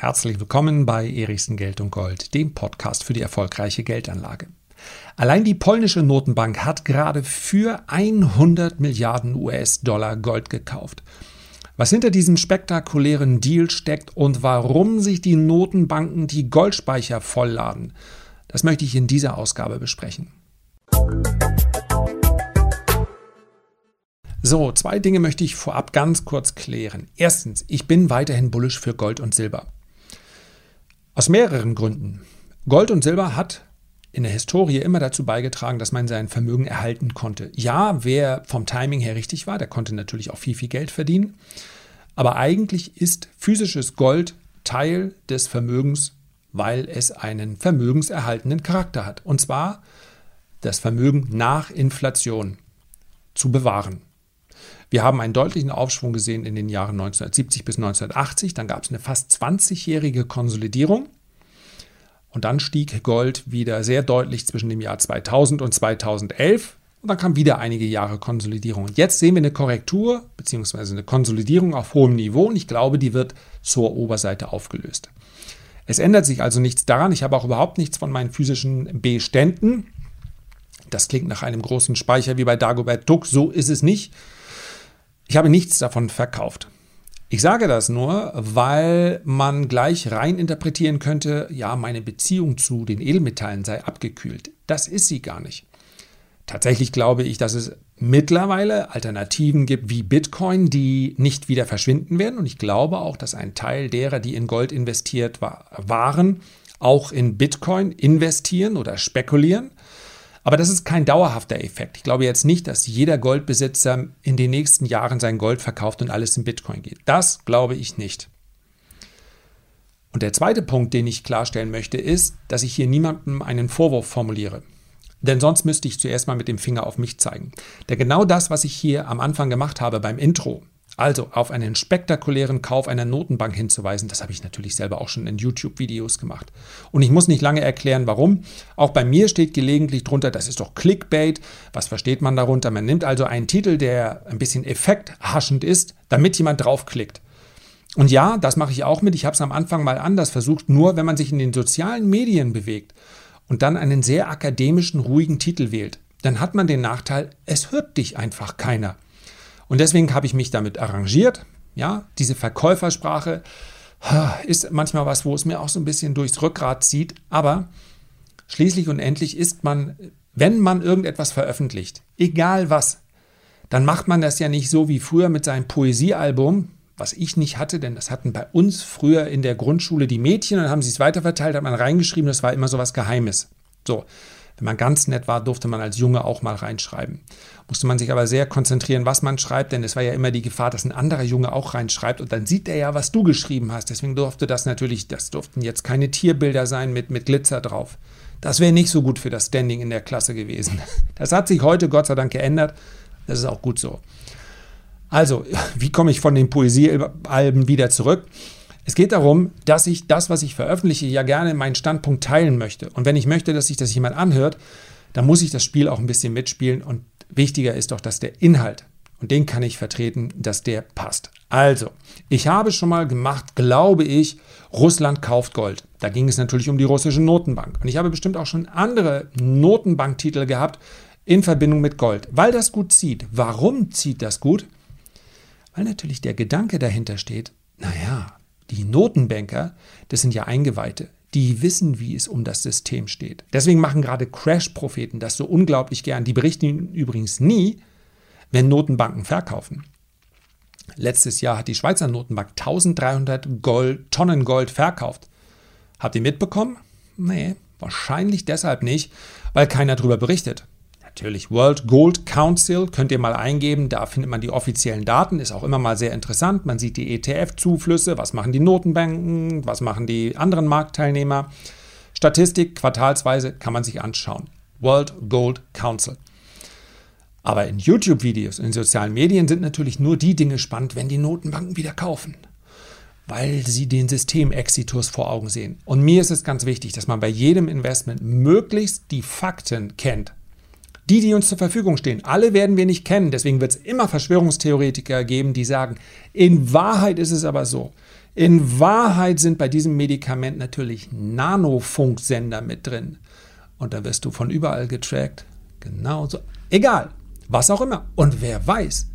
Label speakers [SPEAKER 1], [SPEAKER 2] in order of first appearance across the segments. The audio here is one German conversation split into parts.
[SPEAKER 1] Herzlich willkommen bei Erichsen Geld und Gold, dem Podcast für die erfolgreiche Geldanlage. Allein die polnische Notenbank hat gerade für 100 Milliarden US-Dollar Gold gekauft. Was hinter diesem spektakulären Deal steckt und warum sich die Notenbanken die Goldspeicher vollladen, das möchte ich in dieser Ausgabe besprechen. So, zwei Dinge möchte ich vorab ganz kurz klären. Erstens, ich bin weiterhin bullisch für Gold und Silber. Aus mehreren Gründen. Gold und Silber hat in der Historie immer dazu beigetragen, dass man sein Vermögen erhalten konnte. Ja, wer vom Timing her richtig war, der konnte natürlich auch viel, viel Geld verdienen. Aber eigentlich ist physisches Gold Teil des Vermögens, weil es einen vermögenserhaltenden Charakter hat. Und zwar das Vermögen nach Inflation zu bewahren. Wir haben einen deutlichen Aufschwung gesehen in den Jahren 1970 bis 1980. Dann gab es eine fast 20-jährige Konsolidierung. Und dann stieg Gold wieder sehr deutlich zwischen dem Jahr 2000 und 2011. Und dann kam wieder einige Jahre Konsolidierung. Und jetzt sehen wir eine Korrektur bzw. eine Konsolidierung auf hohem Niveau. Und ich glaube, die wird zur Oberseite aufgelöst. Es ändert sich also nichts daran. Ich habe auch überhaupt nichts von meinen physischen Beständen. Das klingt nach einem großen Speicher wie bei Dagobert Duck. So ist es nicht. Ich habe nichts davon verkauft. Ich sage das nur, weil man gleich rein interpretieren könnte, ja, meine Beziehung zu den Edelmetallen sei abgekühlt. Das ist sie gar nicht. Tatsächlich glaube ich, dass es mittlerweile Alternativen gibt wie Bitcoin, die nicht wieder verschwinden werden. Und ich glaube auch, dass ein Teil derer, die in Gold investiert waren, auch in Bitcoin investieren oder spekulieren. Aber das ist kein dauerhafter Effekt. Ich glaube jetzt nicht, dass jeder Goldbesitzer in den nächsten Jahren sein Gold verkauft und alles in Bitcoin geht. Das glaube ich nicht. Und der zweite Punkt, den ich klarstellen möchte, ist, dass ich hier niemandem einen Vorwurf formuliere. Denn sonst müsste ich zuerst mal mit dem Finger auf mich zeigen. Denn genau das, was ich hier am Anfang gemacht habe beim Intro, also auf einen spektakulären Kauf einer Notenbank hinzuweisen, das habe ich natürlich selber auch schon in YouTube-Videos gemacht. Und ich muss nicht lange erklären, warum. Auch bei mir steht gelegentlich drunter, das ist doch Clickbait. Was versteht man darunter? Man nimmt also einen Titel, der ein bisschen effekthaschend ist, damit jemand draufklickt. Und ja, das mache ich auch mit. Ich habe es am Anfang mal anders versucht. Nur wenn man sich in den sozialen Medien bewegt und dann einen sehr akademischen, ruhigen Titel wählt, dann hat man den Nachteil, es hört dich einfach keiner. Und deswegen habe ich mich damit arrangiert. Ja, diese Verkäufersprache ist manchmal was, wo es mir auch so ein bisschen durchs Rückgrat zieht. Aber schließlich und endlich ist man, wenn man irgendetwas veröffentlicht, egal was, dann macht man das ja nicht so wie früher mit seinem Poesiealbum, was ich nicht hatte, denn das hatten bei uns früher in der Grundschule die Mädchen, dann haben sie es weiterverteilt, hat man reingeschrieben, das war immer so was Geheimes. So, wenn man ganz nett war, durfte man als Junge auch mal reinschreiben. Musste man sich aber sehr konzentrieren, was man schreibt, denn es war ja immer die Gefahr, dass ein anderer Junge auch reinschreibt und dann sieht er ja, was du geschrieben hast. Deswegen durfte das natürlich, das durften jetzt keine Tierbilder sein mit, mit Glitzer drauf. Das wäre nicht so gut für das Standing in der Klasse gewesen. Das hat sich heute Gott sei Dank geändert. Das ist auch gut so. Also, wie komme ich von den Poesiealben wieder zurück? Es geht darum, dass ich das, was ich veröffentliche, ja gerne meinen Standpunkt teilen möchte. Und wenn ich möchte, dass sich das jemand anhört, dann muss ich das Spiel auch ein bisschen mitspielen. Und wichtiger ist doch, dass der Inhalt, und den kann ich vertreten, dass der passt. Also, ich habe schon mal gemacht, glaube ich, Russland kauft Gold. Da ging es natürlich um die russische Notenbank. Und ich habe bestimmt auch schon andere Notenbanktitel gehabt in Verbindung mit Gold, weil das gut zieht. Warum zieht das gut? Weil natürlich der Gedanke dahinter steht, naja, die Notenbanker, das sind ja Eingeweihte. Die wissen, wie es um das System steht. Deswegen machen gerade Crash-Propheten das so unglaublich gern. Die berichten übrigens nie, wenn Notenbanken verkaufen. Letztes Jahr hat die Schweizer Notenbank 1300 Gold, Tonnen Gold verkauft. Habt ihr mitbekommen? Nee, wahrscheinlich deshalb nicht, weil keiner darüber berichtet. Natürlich World Gold Council könnt ihr mal eingeben, da findet man die offiziellen Daten, ist auch immer mal sehr interessant. Man sieht die ETF-Zuflüsse, was machen die Notenbanken, was machen die anderen Marktteilnehmer. Statistik quartalsweise kann man sich anschauen. World Gold Council. Aber in YouTube-Videos, in sozialen Medien sind natürlich nur die Dinge spannend, wenn die Notenbanken wieder kaufen. Weil sie den Systemexitus vor Augen sehen. Und mir ist es ganz wichtig, dass man bei jedem Investment möglichst die Fakten kennt Die, die uns zur Verfügung stehen, alle werden wir nicht kennen. Deswegen wird es immer Verschwörungstheoretiker geben, die sagen, in Wahrheit ist es aber so. In Wahrheit sind bei diesem Medikament natürlich Nanofunksender mit drin. Und da wirst du von überall getrackt. Genauso. Egal. Was auch immer. Und wer weiß,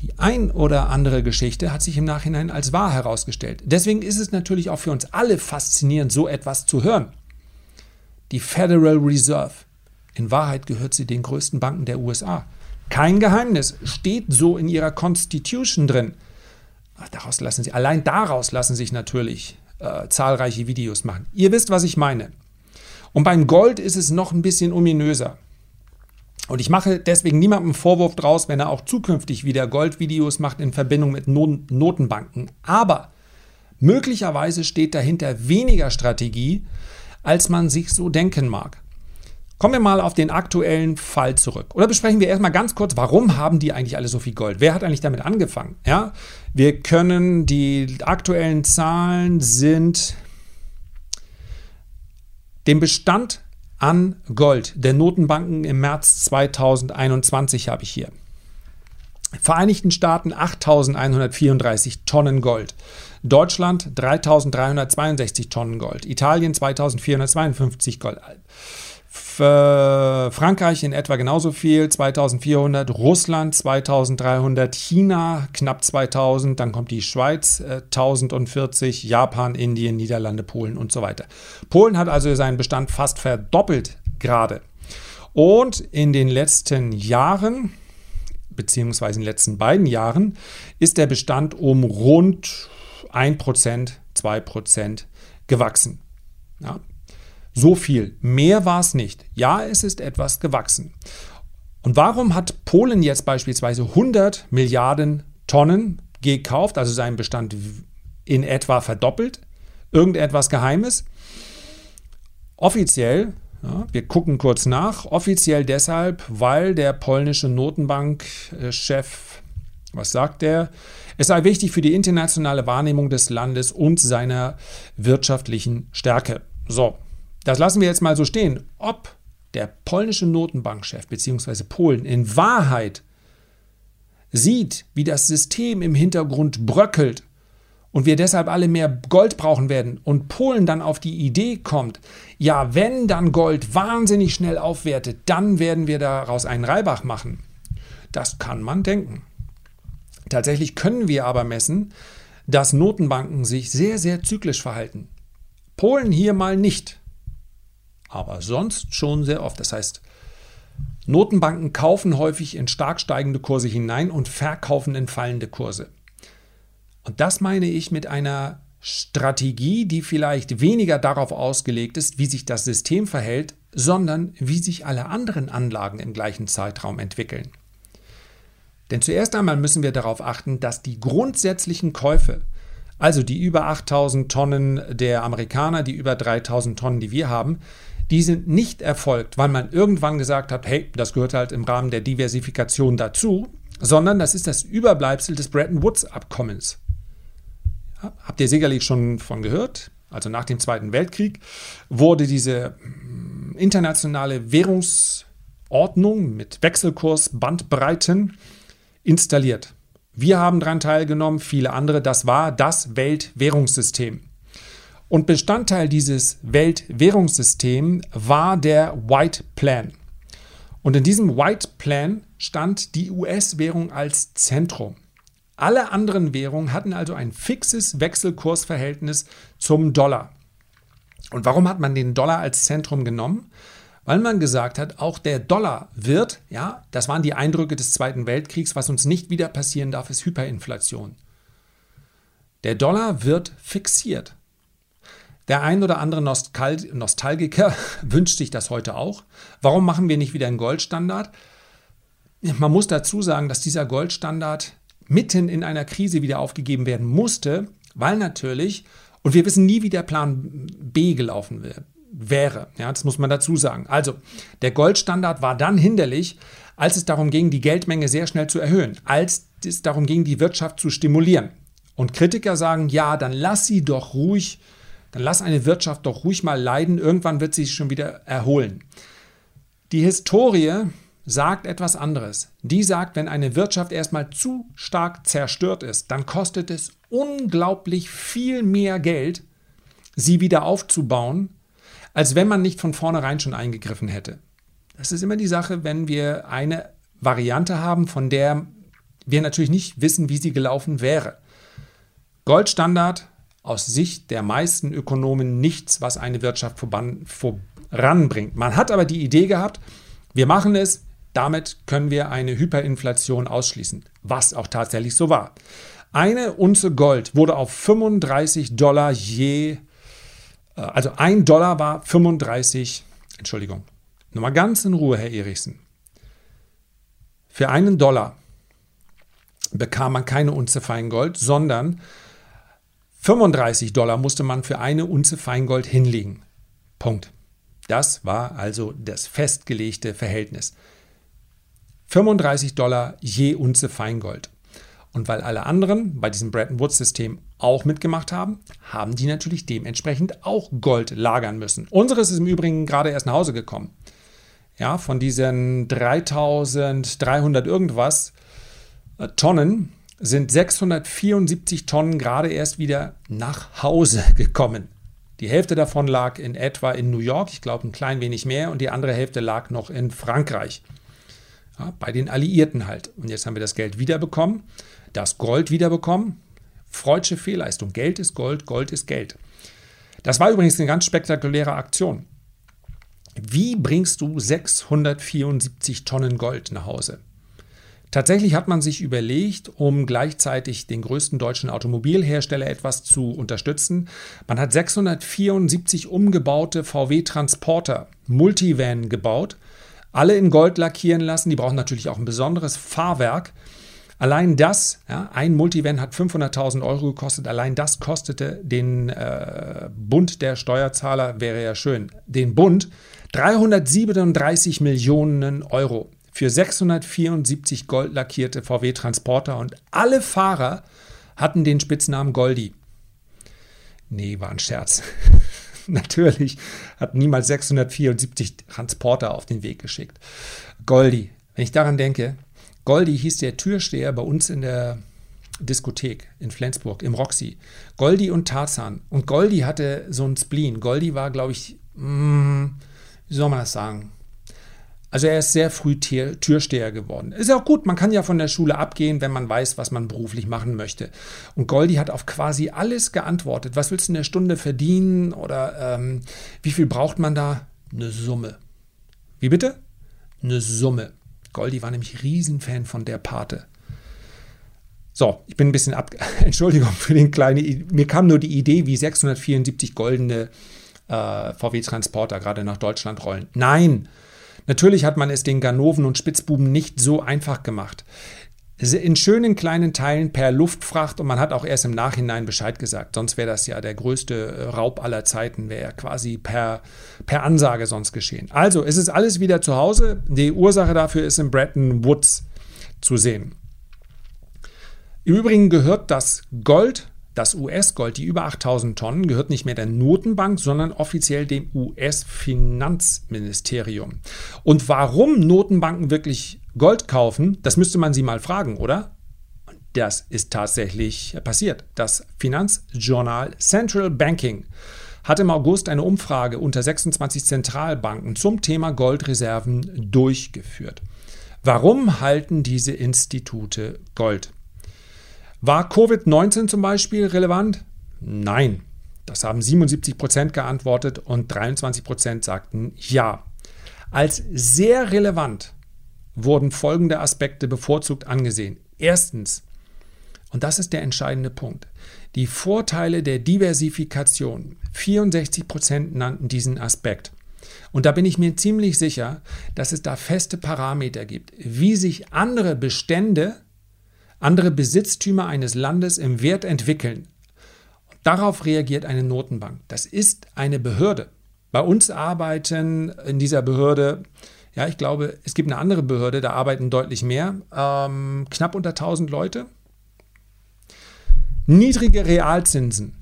[SPEAKER 1] die ein oder andere Geschichte hat sich im Nachhinein als wahr herausgestellt. Deswegen ist es natürlich auch für uns alle faszinierend, so etwas zu hören. Die Federal Reserve. In Wahrheit gehört sie den größten Banken der USA. Kein Geheimnis, steht so in ihrer Constitution drin. Daraus lassen sie, allein daraus lassen sich natürlich äh, zahlreiche Videos machen. Ihr wisst, was ich meine. Und beim Gold ist es noch ein bisschen ominöser. Und ich mache deswegen niemandem Vorwurf draus, wenn er auch zukünftig wieder Goldvideos macht in Verbindung mit Notenbanken. Aber möglicherweise steht dahinter weniger Strategie, als man sich so denken mag. Kommen wir mal auf den aktuellen Fall zurück. Oder besprechen wir erstmal ganz kurz, warum haben die eigentlich alle so viel Gold? Wer hat eigentlich damit angefangen? Ja, wir können die aktuellen Zahlen sind dem Bestand an Gold der Notenbanken im März 2021 habe ich hier. Vereinigten Staaten 8.134 Tonnen Gold. Deutschland 3.362 Tonnen Gold. Italien 2.452 Gold. Frankreich in etwa genauso viel, 2400, Russland 2300, China knapp 2000, dann kommt die Schweiz äh, 1040, Japan, Indien, Niederlande, Polen und so weiter. Polen hat also seinen Bestand fast verdoppelt gerade. Und in den letzten Jahren, beziehungsweise in den letzten beiden Jahren, ist der Bestand um rund 1%, 2% gewachsen. Ja, so viel. Mehr war es nicht. Ja, es ist etwas gewachsen. Und warum hat Polen jetzt beispielsweise 100 Milliarden Tonnen gekauft, also seinen Bestand in etwa verdoppelt? Irgendetwas Geheimes? Offiziell, ja, wir gucken kurz nach, offiziell deshalb, weil der polnische Notenbankchef, was sagt er? Es sei wichtig für die internationale Wahrnehmung des Landes und seiner wirtschaftlichen Stärke. So, das lassen wir jetzt mal so stehen. Ob der polnische Notenbankchef bzw. Polen in Wahrheit sieht, wie das System im Hintergrund bröckelt und wir deshalb alle mehr Gold brauchen werden und Polen dann auf die Idee kommt, ja, wenn dann Gold wahnsinnig schnell aufwertet, dann werden wir daraus einen Reibach machen. Das kann man denken. Tatsächlich können wir aber messen, dass Notenbanken sich sehr, sehr zyklisch verhalten. Polen hier mal nicht aber sonst schon sehr oft. Das heißt, Notenbanken kaufen häufig in stark steigende Kurse hinein und verkaufen in fallende Kurse. Und das meine ich mit einer Strategie, die vielleicht weniger darauf ausgelegt ist, wie sich das System verhält, sondern wie sich alle anderen Anlagen im gleichen Zeitraum entwickeln. Denn zuerst einmal müssen wir darauf achten, dass die grundsätzlichen Käufe, also die über 8000 Tonnen der Amerikaner, die über 3000 Tonnen, die wir haben, die sind nicht erfolgt, weil man irgendwann gesagt hat, hey, das gehört halt im Rahmen der Diversifikation dazu, sondern das ist das Überbleibsel des Bretton Woods-Abkommens. Ja, habt ihr sicherlich schon von gehört? Also nach dem Zweiten Weltkrieg wurde diese hm, internationale Währungsordnung mit Wechselkursbandbreiten installiert. Wir haben daran teilgenommen, viele andere. Das war das Weltwährungssystem. Und Bestandteil dieses Weltwährungssystems war der White Plan. Und in diesem White Plan stand die US-Währung als Zentrum. Alle anderen Währungen hatten also ein fixes Wechselkursverhältnis zum Dollar. Und warum hat man den Dollar als Zentrum genommen? Weil man gesagt hat, auch der Dollar wird, ja, das waren die Eindrücke des Zweiten Weltkriegs, was uns nicht wieder passieren darf, ist Hyperinflation. Der Dollar wird fixiert. Der ein oder andere Nostalgiker wünscht sich das heute auch. Warum machen wir nicht wieder einen Goldstandard? Man muss dazu sagen, dass dieser Goldstandard mitten in einer Krise wieder aufgegeben werden musste, weil natürlich, und wir wissen nie, wie der Plan B gelaufen wäre. Ja, das muss man dazu sagen. Also, der Goldstandard war dann hinderlich, als es darum ging, die Geldmenge sehr schnell zu erhöhen, als es darum ging, die Wirtschaft zu stimulieren. Und Kritiker sagen, ja, dann lass sie doch ruhig dann lass eine Wirtschaft doch ruhig mal leiden, irgendwann wird sie sich schon wieder erholen. Die Historie sagt etwas anderes. Die sagt, wenn eine Wirtschaft erstmal zu stark zerstört ist, dann kostet es unglaublich viel mehr Geld, sie wieder aufzubauen, als wenn man nicht von vornherein schon eingegriffen hätte. Das ist immer die Sache, wenn wir eine Variante haben, von der wir natürlich nicht wissen, wie sie gelaufen wäre. Goldstandard aus Sicht der meisten Ökonomen nichts, was eine Wirtschaft voranbringt. Man hat aber die Idee gehabt, wir machen es, damit können wir eine Hyperinflation ausschließen, was auch tatsächlich so war. Eine Unze Gold wurde auf 35 Dollar je, äh, also ein Dollar war 35, Entschuldigung, nochmal ganz in Ruhe, Herr Erichsen. Für einen Dollar bekam man keine Unze Feingold, sondern 35 Dollar musste man für eine Unze Feingold hinlegen. Punkt. Das war also das festgelegte Verhältnis. 35 Dollar je Unze Feingold. Und weil alle anderen bei diesem Bretton Woods-System auch mitgemacht haben, haben die natürlich dementsprechend auch Gold lagern müssen. Unseres ist im Übrigen gerade erst nach Hause gekommen. Ja, von diesen 3300 irgendwas äh, Tonnen sind 674 Tonnen gerade erst wieder nach Hause gekommen. Die Hälfte davon lag in etwa in New York, ich glaube ein klein wenig mehr, und die andere Hälfte lag noch in Frankreich. Ja, bei den Alliierten halt. Und jetzt haben wir das Geld wiederbekommen, das Gold wiederbekommen. Freudsche Fehlleistung. Geld ist Gold, Gold ist Geld. Das war übrigens eine ganz spektakuläre Aktion. Wie bringst du 674 Tonnen Gold nach Hause? Tatsächlich hat man sich überlegt, um gleichzeitig den größten deutschen Automobilhersteller etwas zu unterstützen. Man hat 674 umgebaute VW Transporter Multivan gebaut, alle in Gold lackieren lassen. Die brauchen natürlich auch ein besonderes Fahrwerk. Allein das, ja, ein Multivan hat 500.000 Euro gekostet, allein das kostete den äh, Bund der Steuerzahler, wäre ja schön, den Bund 337 Millionen Euro für 674 goldlackierte VW Transporter und alle Fahrer hatten den Spitznamen Goldi. Nee, war ein Scherz. Natürlich hat niemals 674 Transporter auf den Weg geschickt. Goldi, wenn ich daran denke, Goldi hieß der Türsteher bei uns in der Diskothek in Flensburg, im Roxy. Goldi und Tarzan. Und Goldi hatte so einen Spleen. Goldi war, glaube ich, mh, hm, wie soll man das sagen? Also er ist sehr früh Türsteher geworden. Ist ja auch gut, man kann ja von der Schule abgehen, wenn man weiß, was man beruflich machen möchte. Und Goldi hat auf quasi alles geantwortet. Was willst du in der Stunde verdienen oder ähm, wie viel braucht man da? Eine Summe. Wie bitte? Eine Summe. Goldi war nämlich Riesenfan von der Pate. So, ich bin ein bisschen ab. Entschuldigung für den kleinen. Mir kam nur die Idee, wie 674 goldene äh, VW-Transporter gerade nach Deutschland rollen. Nein, natürlich hat man es den Ganoven und Spitzbuben nicht so einfach gemacht in schönen kleinen Teilen per Luftfracht und man hat auch erst im Nachhinein Bescheid gesagt. Sonst wäre das ja der größte äh, Raub aller Zeiten, wäre quasi per, per Ansage sonst geschehen. Also, es ist alles wieder zu Hause. Die Ursache dafür ist in Bretton Woods zu sehen. Im Übrigen gehört das Gold, das US-Gold, die über 8000 Tonnen, gehört nicht mehr der Notenbank, sondern offiziell dem US-Finanzministerium. Und warum Notenbanken wirklich Gold kaufen, das müsste man sie mal fragen, oder? Das ist tatsächlich passiert. Das Finanzjournal Central Banking hat im August eine Umfrage unter 26 Zentralbanken zum Thema Goldreserven durchgeführt. Warum halten diese Institute Gold? War Covid-19 zum Beispiel relevant? Nein. Das haben 77 Prozent geantwortet und 23 Prozent sagten ja. Als sehr relevant wurden folgende Aspekte bevorzugt angesehen. Erstens, und das ist der entscheidende Punkt, die Vorteile der Diversifikation. 64 Prozent nannten diesen Aspekt. Und da bin ich mir ziemlich sicher, dass es da feste Parameter gibt, wie sich andere Bestände, andere Besitztümer eines Landes im Wert entwickeln. Darauf reagiert eine Notenbank. Das ist eine Behörde. Bei uns arbeiten in dieser Behörde ja, ich glaube, es gibt eine andere Behörde, da arbeiten deutlich mehr, ähm, knapp unter 1000 Leute. Niedrige Realzinsen,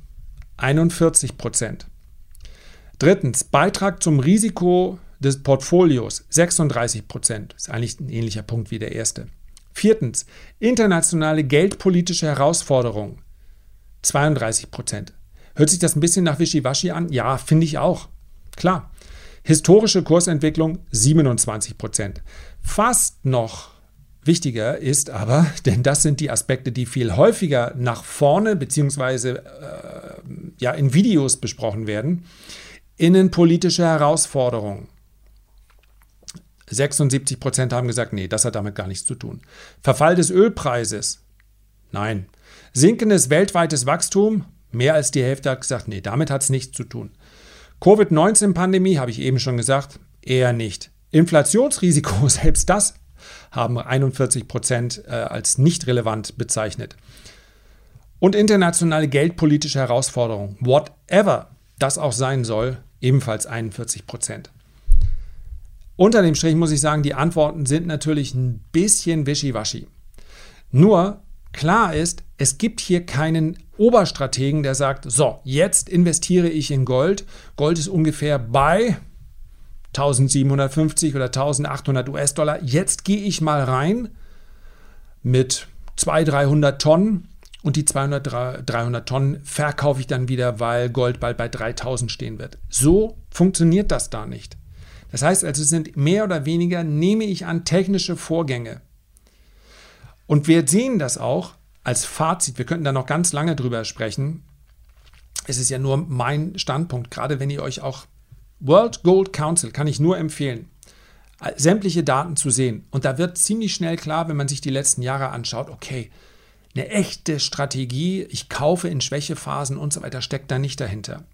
[SPEAKER 1] 41 Prozent. Drittens, Beitrag zum Risiko des Portfolios 36 Prozent. Ist eigentlich ein ähnlicher Punkt wie der erste. Viertens, internationale geldpolitische Herausforderungen 32 Prozent. Hört sich das ein bisschen nach Wischiwaschi an? Ja, finde ich auch. Klar. Historische Kursentwicklung 27 Prozent. Fast noch wichtiger ist aber, denn das sind die Aspekte, die viel häufiger nach vorne bzw. Äh, ja, in Videos besprochen werden, innenpolitische Herausforderungen. 76 Prozent haben gesagt, nee, das hat damit gar nichts zu tun. Verfall des Ölpreises? Nein. Sinkendes weltweites Wachstum? Mehr als die Hälfte hat gesagt, nee, damit hat es nichts zu tun. Covid-19-Pandemie, habe ich eben schon gesagt, eher nicht. Inflationsrisiko, selbst das haben 41 Prozent äh, als nicht relevant bezeichnet. Und internationale geldpolitische Herausforderungen, whatever das auch sein soll, ebenfalls 41 Prozent. Unter dem Strich muss ich sagen, die Antworten sind natürlich ein bisschen wischiwaschi. Nur klar ist, es gibt hier keinen Oberstrategen, der sagt, so, jetzt investiere ich in Gold. Gold ist ungefähr bei 1750 oder 1800 US-Dollar. Jetzt gehe ich mal rein mit 200, 300 Tonnen und die 200, 300 Tonnen verkaufe ich dann wieder, weil Gold bald bei 3000 stehen wird. So funktioniert das da nicht. Das heißt also, es sind mehr oder weniger, nehme ich an, technische Vorgänge. Und wir sehen das auch als Fazit. Wir könnten da noch ganz lange drüber sprechen. Es ist ja nur mein Standpunkt, gerade wenn ihr euch auch World Gold Council kann ich nur empfehlen, sämtliche Daten zu sehen. Und da wird ziemlich schnell klar, wenn man sich die letzten Jahre anschaut, okay, eine echte Strategie, ich kaufe in Schwächephasen und so weiter, steckt da nicht dahinter.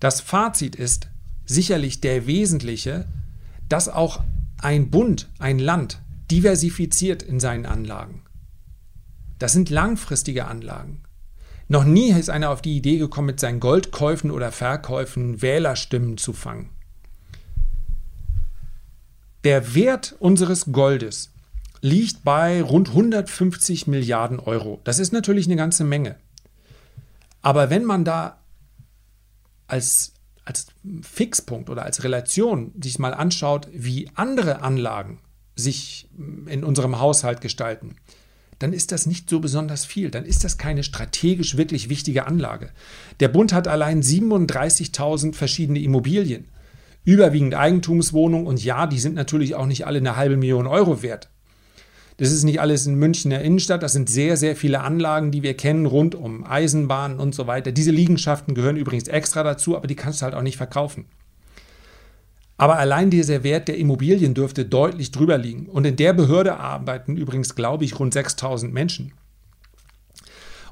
[SPEAKER 1] Das Fazit ist sicherlich der wesentliche, dass auch ein Bund, ein Land diversifiziert in seinen Anlagen. Das sind langfristige Anlagen. Noch nie ist einer auf die Idee gekommen, mit seinen Goldkäufen oder Verkäufen Wählerstimmen zu fangen. Der Wert unseres Goldes liegt bei rund 150 Milliarden Euro. Das ist natürlich eine ganze Menge. Aber wenn man da als, als Fixpunkt oder als Relation sich mal anschaut, wie andere Anlagen sich in unserem Haushalt gestalten, dann ist das nicht so besonders viel. Dann ist das keine strategisch wirklich wichtige Anlage. Der Bund hat allein 37.000 verschiedene Immobilien, überwiegend Eigentumswohnungen und ja, die sind natürlich auch nicht alle eine halbe Million Euro wert. Das ist nicht alles in München der Innenstadt, das sind sehr, sehr viele Anlagen, die wir kennen, rund um Eisenbahnen und so weiter. Diese Liegenschaften gehören übrigens extra dazu, aber die kannst du halt auch nicht verkaufen. Aber allein dieser Wert der Immobilien dürfte deutlich drüber liegen. Und in der Behörde arbeiten übrigens, glaube ich, rund 6000 Menschen.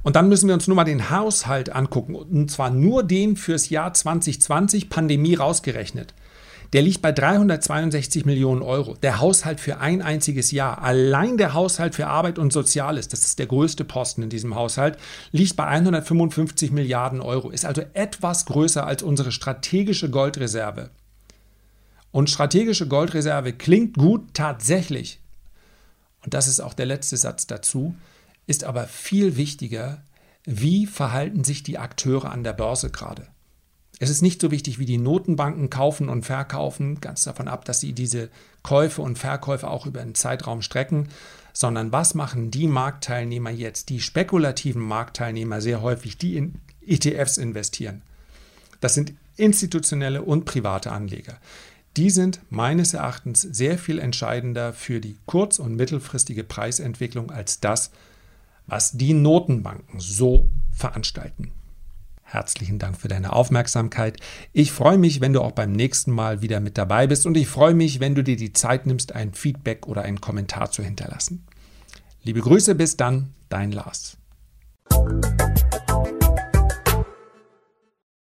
[SPEAKER 1] Und dann müssen wir uns nur mal den Haushalt angucken, und zwar nur den fürs Jahr 2020, Pandemie rausgerechnet. Der liegt bei 362 Millionen Euro. Der Haushalt für ein einziges Jahr, allein der Haushalt für Arbeit und Soziales, das ist der größte Posten in diesem Haushalt, liegt bei 155 Milliarden Euro. Ist also etwas größer als unsere strategische Goldreserve. Und strategische Goldreserve klingt gut tatsächlich. Und das ist auch der letzte Satz dazu, ist aber viel wichtiger, wie verhalten sich die Akteure an der Börse gerade. Es ist nicht so wichtig, wie die Notenbanken kaufen und verkaufen, ganz davon ab, dass sie diese Käufe und Verkäufe auch über einen Zeitraum strecken, sondern was machen die Marktteilnehmer jetzt, die spekulativen Marktteilnehmer sehr häufig, die in ETFs investieren. Das sind institutionelle und private Anleger. Die sind meines Erachtens sehr viel entscheidender für die kurz- und mittelfristige Preisentwicklung als das, was die Notenbanken so veranstalten. Herzlichen Dank für deine Aufmerksamkeit. Ich freue mich, wenn du auch beim nächsten Mal wieder mit dabei bist und ich freue mich, wenn du dir die Zeit nimmst, ein Feedback oder einen Kommentar zu hinterlassen. Liebe Grüße, bis dann, dein Lars.